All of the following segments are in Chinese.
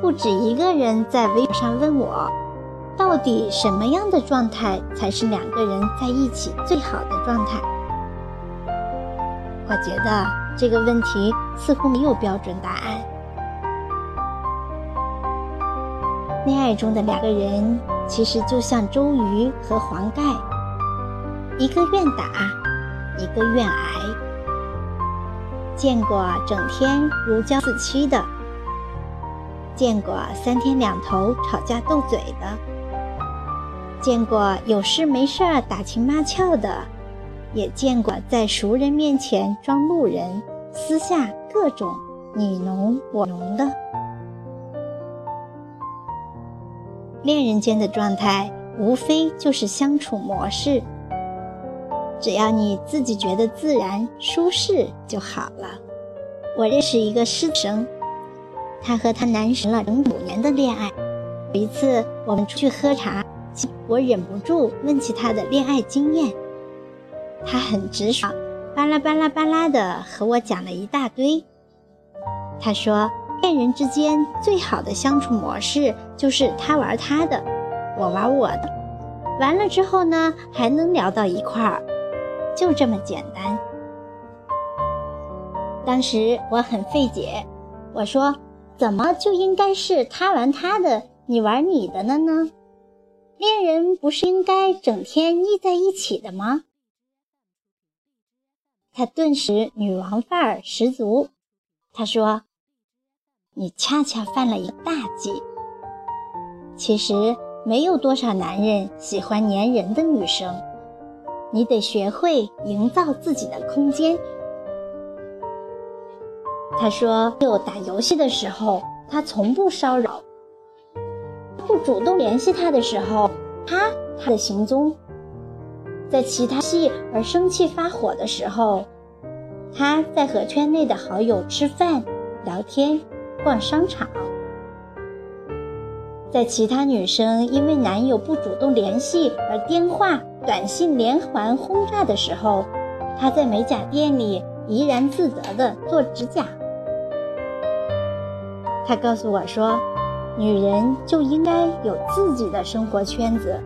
不止一个人在微博上问我，到底什么样的状态才是两个人在一起最好的状态？我觉得这个问题似乎没有标准答案。恋爱中的两个人，其实就像周瑜和黄盖，一个愿打，一个愿挨。见过整天如胶似漆的，见过三天两头吵架斗嘴的，见过有事没事儿打情骂俏的，也见过在熟人面前装路人，私下各种你侬我侬的。恋人间的状态，无非就是相处模式。只要你自己觉得自然舒适就好了。我认识一个师生，他和他男神了整五年的恋爱。有一次我们出去喝茶，我忍不住问起他的恋爱经验，他很直爽，巴拉巴拉巴拉的和我讲了一大堆。他说。恋人之间最好的相处模式就是他玩他的，我玩我的，完了之后呢还能聊到一块儿，就这么简单。当时我很费解，我说怎么就应该是他玩他的，你玩你的了呢？恋人不是应该整天腻在一起的吗？他顿时女王范儿十足，他说。你恰恰犯了一个大忌。其实没有多少男人喜欢粘人的女生，你得学会营造自己的空间。他说，有打游戏的时候，他从不骚扰；不主动联系他的时候，他他的行踪；在其他戏而生气发火的时候，他在和圈内的好友吃饭聊天。逛商场，在其他女生因为男友不主动联系而电话、短信连环轰炸的时候，他在美甲店里怡然自得地做指甲。他告诉我说：“女人就应该有自己的生活圈子，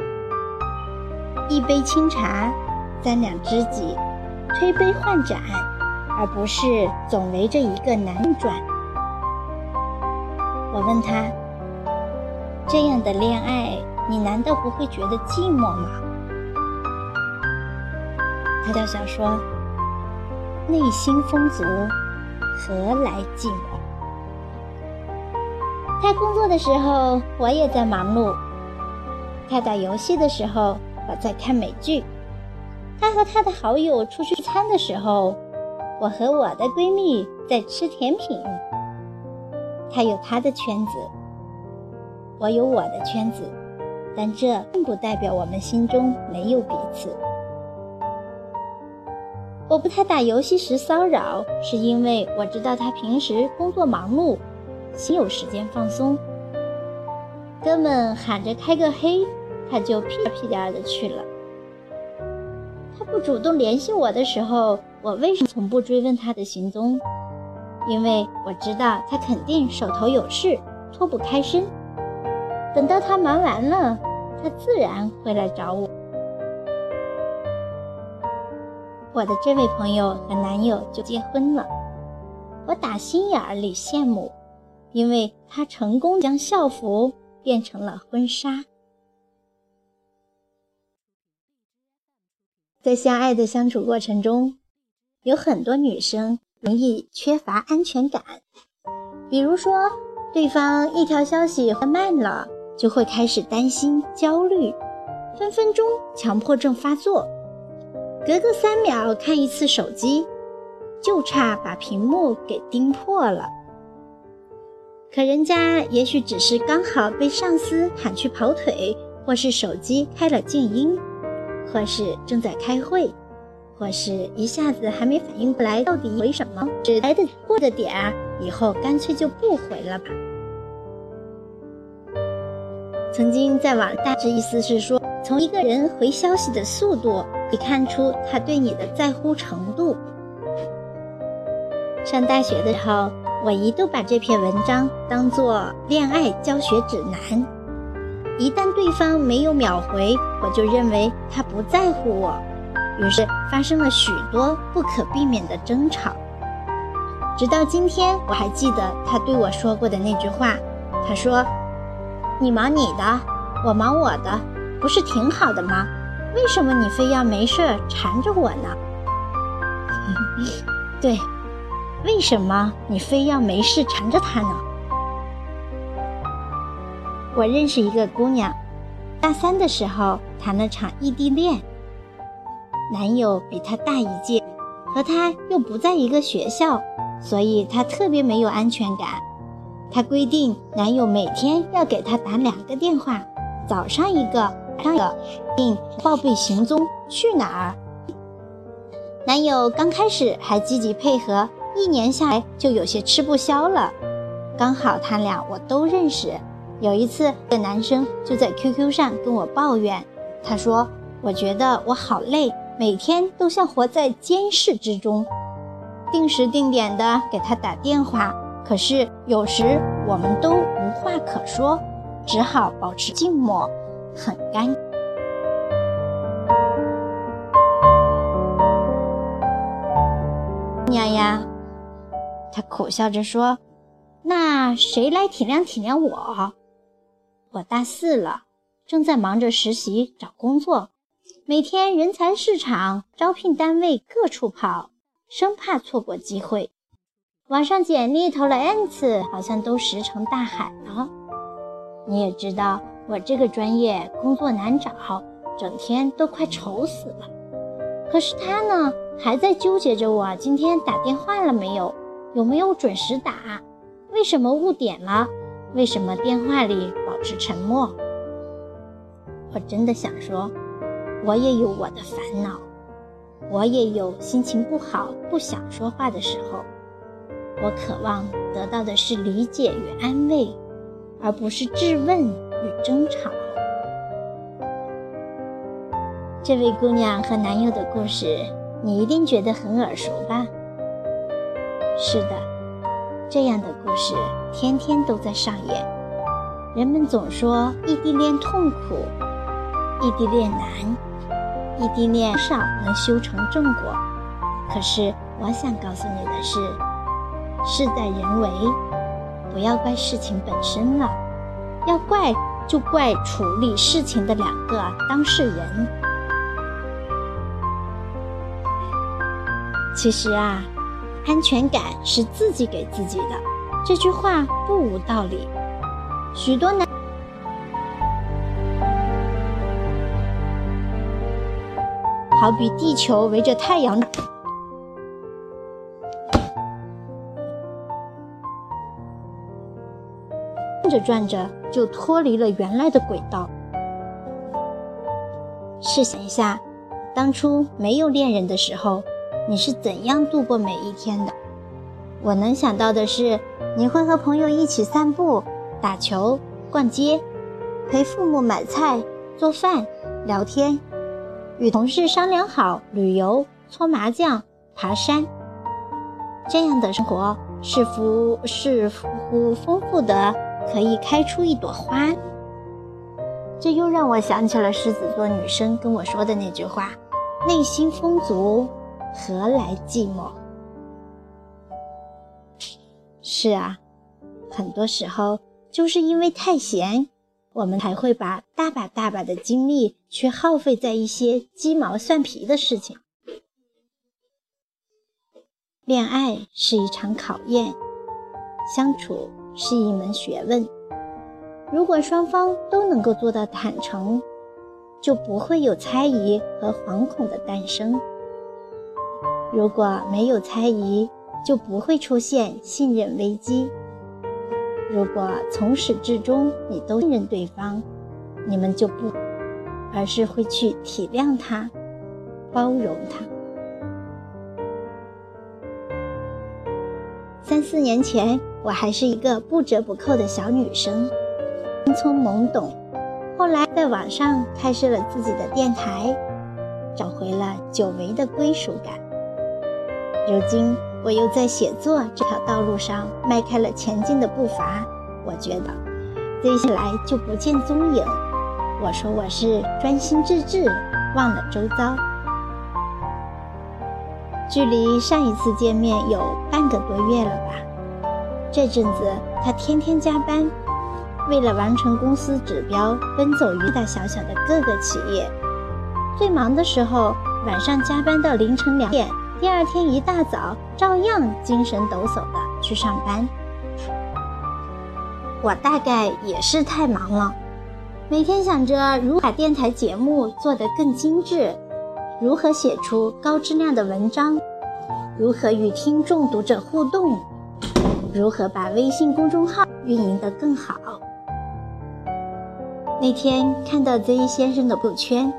一杯清茶，三两知己，推杯换盏，而不是总围着一个男人转。”我问他：“这样的恋爱，你难道不会觉得寂寞吗？”他笑笑说：“内心丰足，何来寂寞？”他工作的时候，我也在忙碌；他打游戏的时候，我在看美剧；他和他的好友出去聚餐的时候，我和我的闺蜜在吃甜品。他有他的圈子，我有我的圈子，但这并不代表我们心中没有彼此。我不太打游戏时骚扰，是因为我知道他平时工作忙碌，心有时间放松。哥们喊着开个黑，他就屁颠屁颠的去了。他不主动联系我的时候，我为什么从不追问他的行踪？因为我知道他肯定手头有事，脱不开身。等到他忙完了，他自然会来找我。我的这位朋友和男友就结婚了，我打心眼里羡慕，因为他成功将校服变成了婚纱。在相爱的相处过程中，有很多女生。容易缺乏安全感，比如说，对方一条消息回慢了，就会开始担心、焦虑，分分钟强迫症发作，隔个三秒看一次手机，就差把屏幕给盯破了。可人家也许只是刚好被上司喊去跑腿，或是手机开了静音，或是正在开会。或是一下子还没反应过来，到底回什么？只来得过的点儿，以后干脆就不回了吧。曾经在网大致意思是说，从一个人回消息的速度，可以看出他对你的在乎程度。上大学的时候，我一度把这篇文章当作恋爱教学指南。一旦对方没有秒回，我就认为他不在乎我，于是发生了许多不可避免的争吵。直到今天，我还记得他对我说过的那句话。他说：“你忙你的，我忙我的，不是挺好的吗？为什么你非要没事缠着我呢？” 对，为什么你非要没事缠着他呢？我认识一个姑娘，大三的时候谈了场异地恋，男友比她大一届，和她又不在一个学校，所以她特别没有安全感。她规定男友每天要给她打两个电话，早上一个，晚上一个，并报备行踪，去哪儿。男友刚开始还积极配合，一年下来就有些吃不消了。刚好他俩我都认识。有一次，这男生就在 QQ 上跟我抱怨，他说：“我觉得我好累，每天都像活在监视之中，定时定点的给他打电话，可是有时我们都无话可说，只好保持静默，很尴。”娘呀，他苦笑着说：“那谁来体谅体谅我？”我大四了，正在忙着实习找工作，每天人才市场、招聘单位各处跑，生怕错过机会。网上简历投了 n 次，好像都石沉大海了。你也知道，我这个专业工作难找，整天都快愁死了。可是他呢，还在纠结着我今天打电话了没有，有没有准时打，为什么误点了，为什么电话里。保持沉默。我真的想说，我也有我的烦恼，我也有心情不好、不想说话的时候。我渴望得到的是理解与安慰，而不是质问与争吵。这位姑娘和男友的故事，你一定觉得很耳熟吧？是的，这样的故事天天都在上演。人们总说异地恋痛苦，异地恋难，异地恋少能修成正果。可是我想告诉你的是，事在人为，不要怪事情本身了，要怪就怪处理事情的两个当事人。其实啊，安全感是自己给自己的，这句话不无道理。许多男，好比地球围着太阳转着转着就脱离了原来的轨道。试想一下，当初没有恋人的时候，你是怎样度过每一天的？我能想到的是，你会和朋友一起散步。打球、逛街、陪父母买菜、做饭、聊天，与同事商量好旅游、搓麻将、爬山。这样的生活是福是乎丰富的，可以开出一朵花。这又让我想起了狮子座女生跟我说的那句话：“内心丰足，何来寂寞？”是啊，很多时候。就是因为太闲，我们才会把大把大把的精力去耗费在一些鸡毛蒜皮的事情。恋爱是一场考验，相处是一门学问。如果双方都能够做到坦诚，就不会有猜疑和惶恐的诞生；如果没有猜疑，就不会出现信任危机。如果从始至终你都信任对方，你们就不，而是会去体谅他，包容他。三四年前，我还是一个不折不扣的小女生，青葱懵懂。后来在网上开设了自己的电台，找回了久违的归属感。如今，我又在写作这条道路上迈开了前进的步伐。我觉得接下来就不见踪影。我说我是专心致志，忘了周遭。距离上一次见面有半个多月了吧？这阵子他天天加班，为了完成公司指标，奔走于大小小的各个企业。最忙的时候，晚上加班到凌晨两点，第二天一大早照样精神抖擞的去上班。我大概也是太忙了。每天想着如何把电台节目做得更精致，如何写出高质量的文章，如何与听众读者互动，如何把微信公众号运营得更好。那天看到 Z 先生的朋友圈，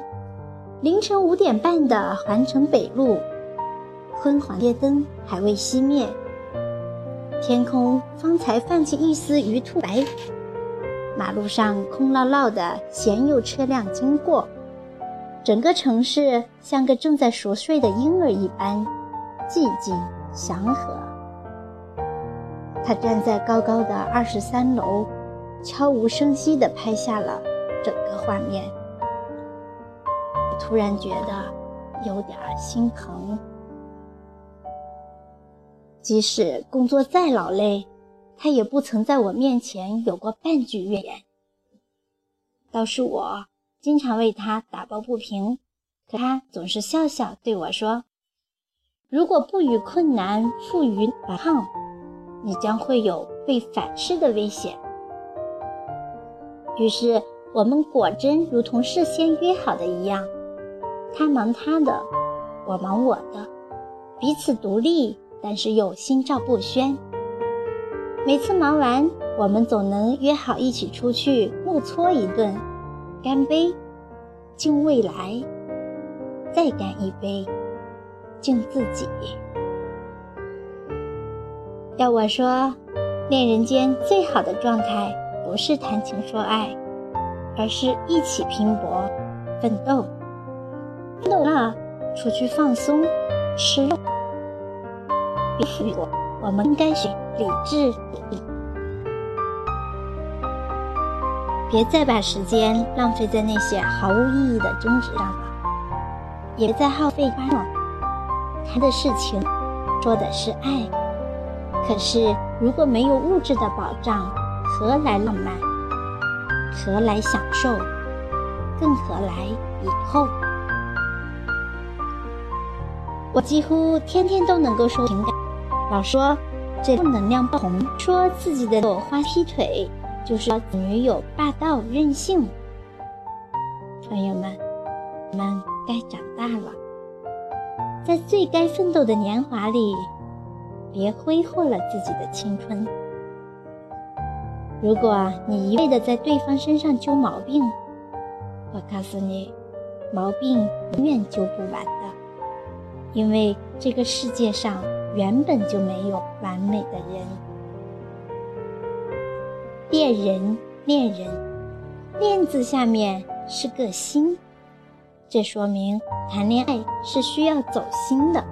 凌晨五点半的环城北路，昏黄夜灯还未熄灭，天空方才泛起一丝鱼兔白。马路上空落落的，鲜有车辆经过，整个城市像个正在熟睡的婴儿一般，寂静祥和。他站在高高的二十三楼，悄无声息地拍下了整个画面。突然觉得有点心疼，即使工作再劳累。他也不曾在我面前有过半句怨言，倒是我经常为他打抱不平，可他总是笑笑对我说：“如果不与困难负隅顽抗，你将会有被反噬的危险。”于是我们果真如同事先约好的一样，他忙他的，我忙我的，彼此独立，但是又心照不宣。每次忙完，我们总能约好一起出去怒搓一顿，干杯，敬未来，再干一杯，敬自己。要我说，恋人间最好的状态，不是谈情说爱，而是一起拼搏、奋斗。奋斗了，出去放松、吃肉。必须我，我们应该学。理智，别再把时间浪费在那些毫无意义的争执上了，也别再耗费光了。谈的事情，说的是爱，可是如果没有物质的保障，何来浪漫？何来享受？更何来以后？我几乎天天都能够说情感，老说。这负能量爆棚，说自己的朵花劈腿，就是女友霸道任性。朋友们，我们该长大了，在最该奋斗的年华里，别挥霍了自己的青春。如果你一味的在对方身上揪毛病，我告诉你，毛病永远揪不完的，因为这个世界上。原本就没有完美的人。恋人，恋人，恋字下面是个心，这说明谈恋爱是需要走心的。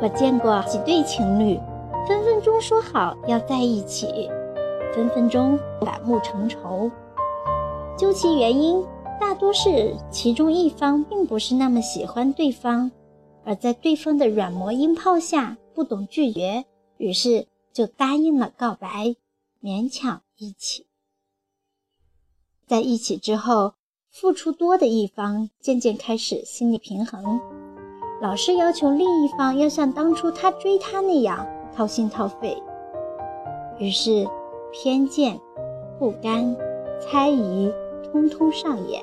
我见过几对情侣，分分钟说好要在一起，分分钟反目成仇。究其原因，大多是其中一方并不是那么喜欢对方。而在对方的软磨硬泡下不懂拒绝，于是就答应了告白，勉强一起。在一起之后，付出多的一方渐渐开始心理平衡，老是要求另一方要像当初他追他那样掏心掏肺，于是偏见、不甘、猜疑通通上演，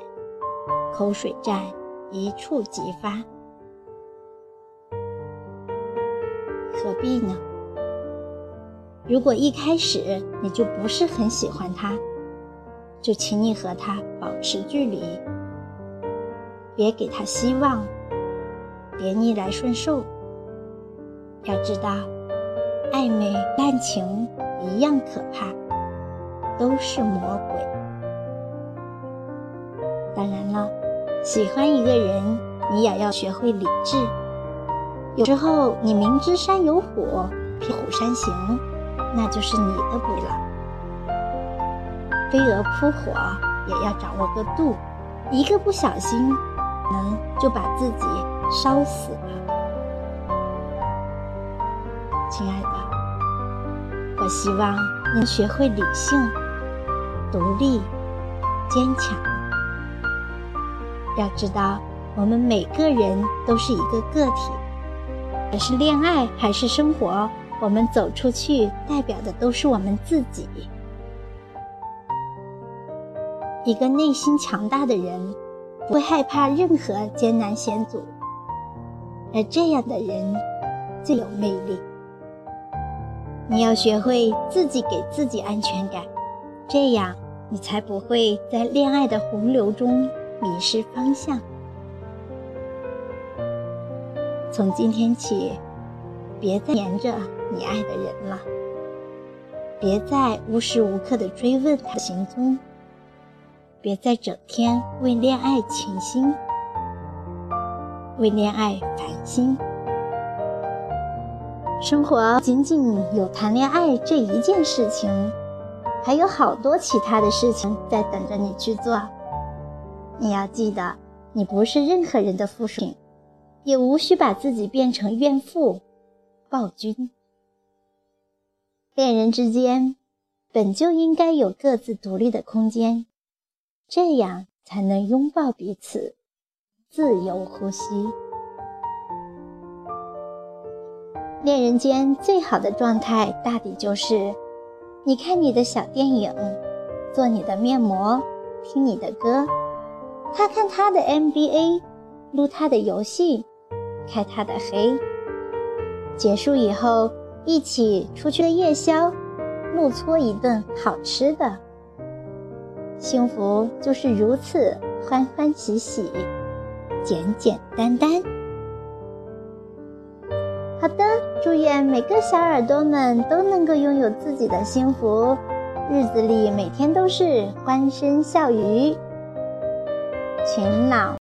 口水战一触即发。何必呢？如果一开始你就不是很喜欢他，就请你和他保持距离，别给他希望，别逆来顺受。要知道，暧昧、滥情一样可怕，都是魔鬼。当然了，喜欢一个人，你也要学会理智。有时候你明知山有虎，偏虎山行，那就是你的不了。飞蛾扑火也要掌握个度，一个不小心，能就把自己烧死了。亲爱的，我希望你能学会理性、独立、坚强。要知道，我们每个人都是一个个体。是恋爱还是生活，我们走出去，代表的都是我们自己。一个内心强大的人，不会害怕任何艰难险阻，而这样的人最有魅力。你要学会自己给自己安全感，这样你才不会在恋爱的洪流中迷失方向。从今天起，别再黏着你爱的人了，别再无时无刻的追问他的行踪，别再整天为恋爱倾心，为恋爱烦心。生活仅仅有谈恋爱这一件事情，还有好多其他的事情在等着你去做。你要记得，你不是任何人的附属品。也无需把自己变成怨妇、暴君。恋人之间本就应该有各自独立的空间，这样才能拥抱彼此，自由呼吸。恋人间最好的状态，大抵就是：你看你的小电影，做你的面膜，听你的歌，他看他的 NBA，撸他的游戏。开他的黑，结束以后一起出去夜宵，怒搓一顿好吃的。幸福就是如此欢欢喜喜，简简单单。好的，祝愿每个小耳朵们都能够拥有自己的幸福，日子里每天都是欢声笑语。勤劳。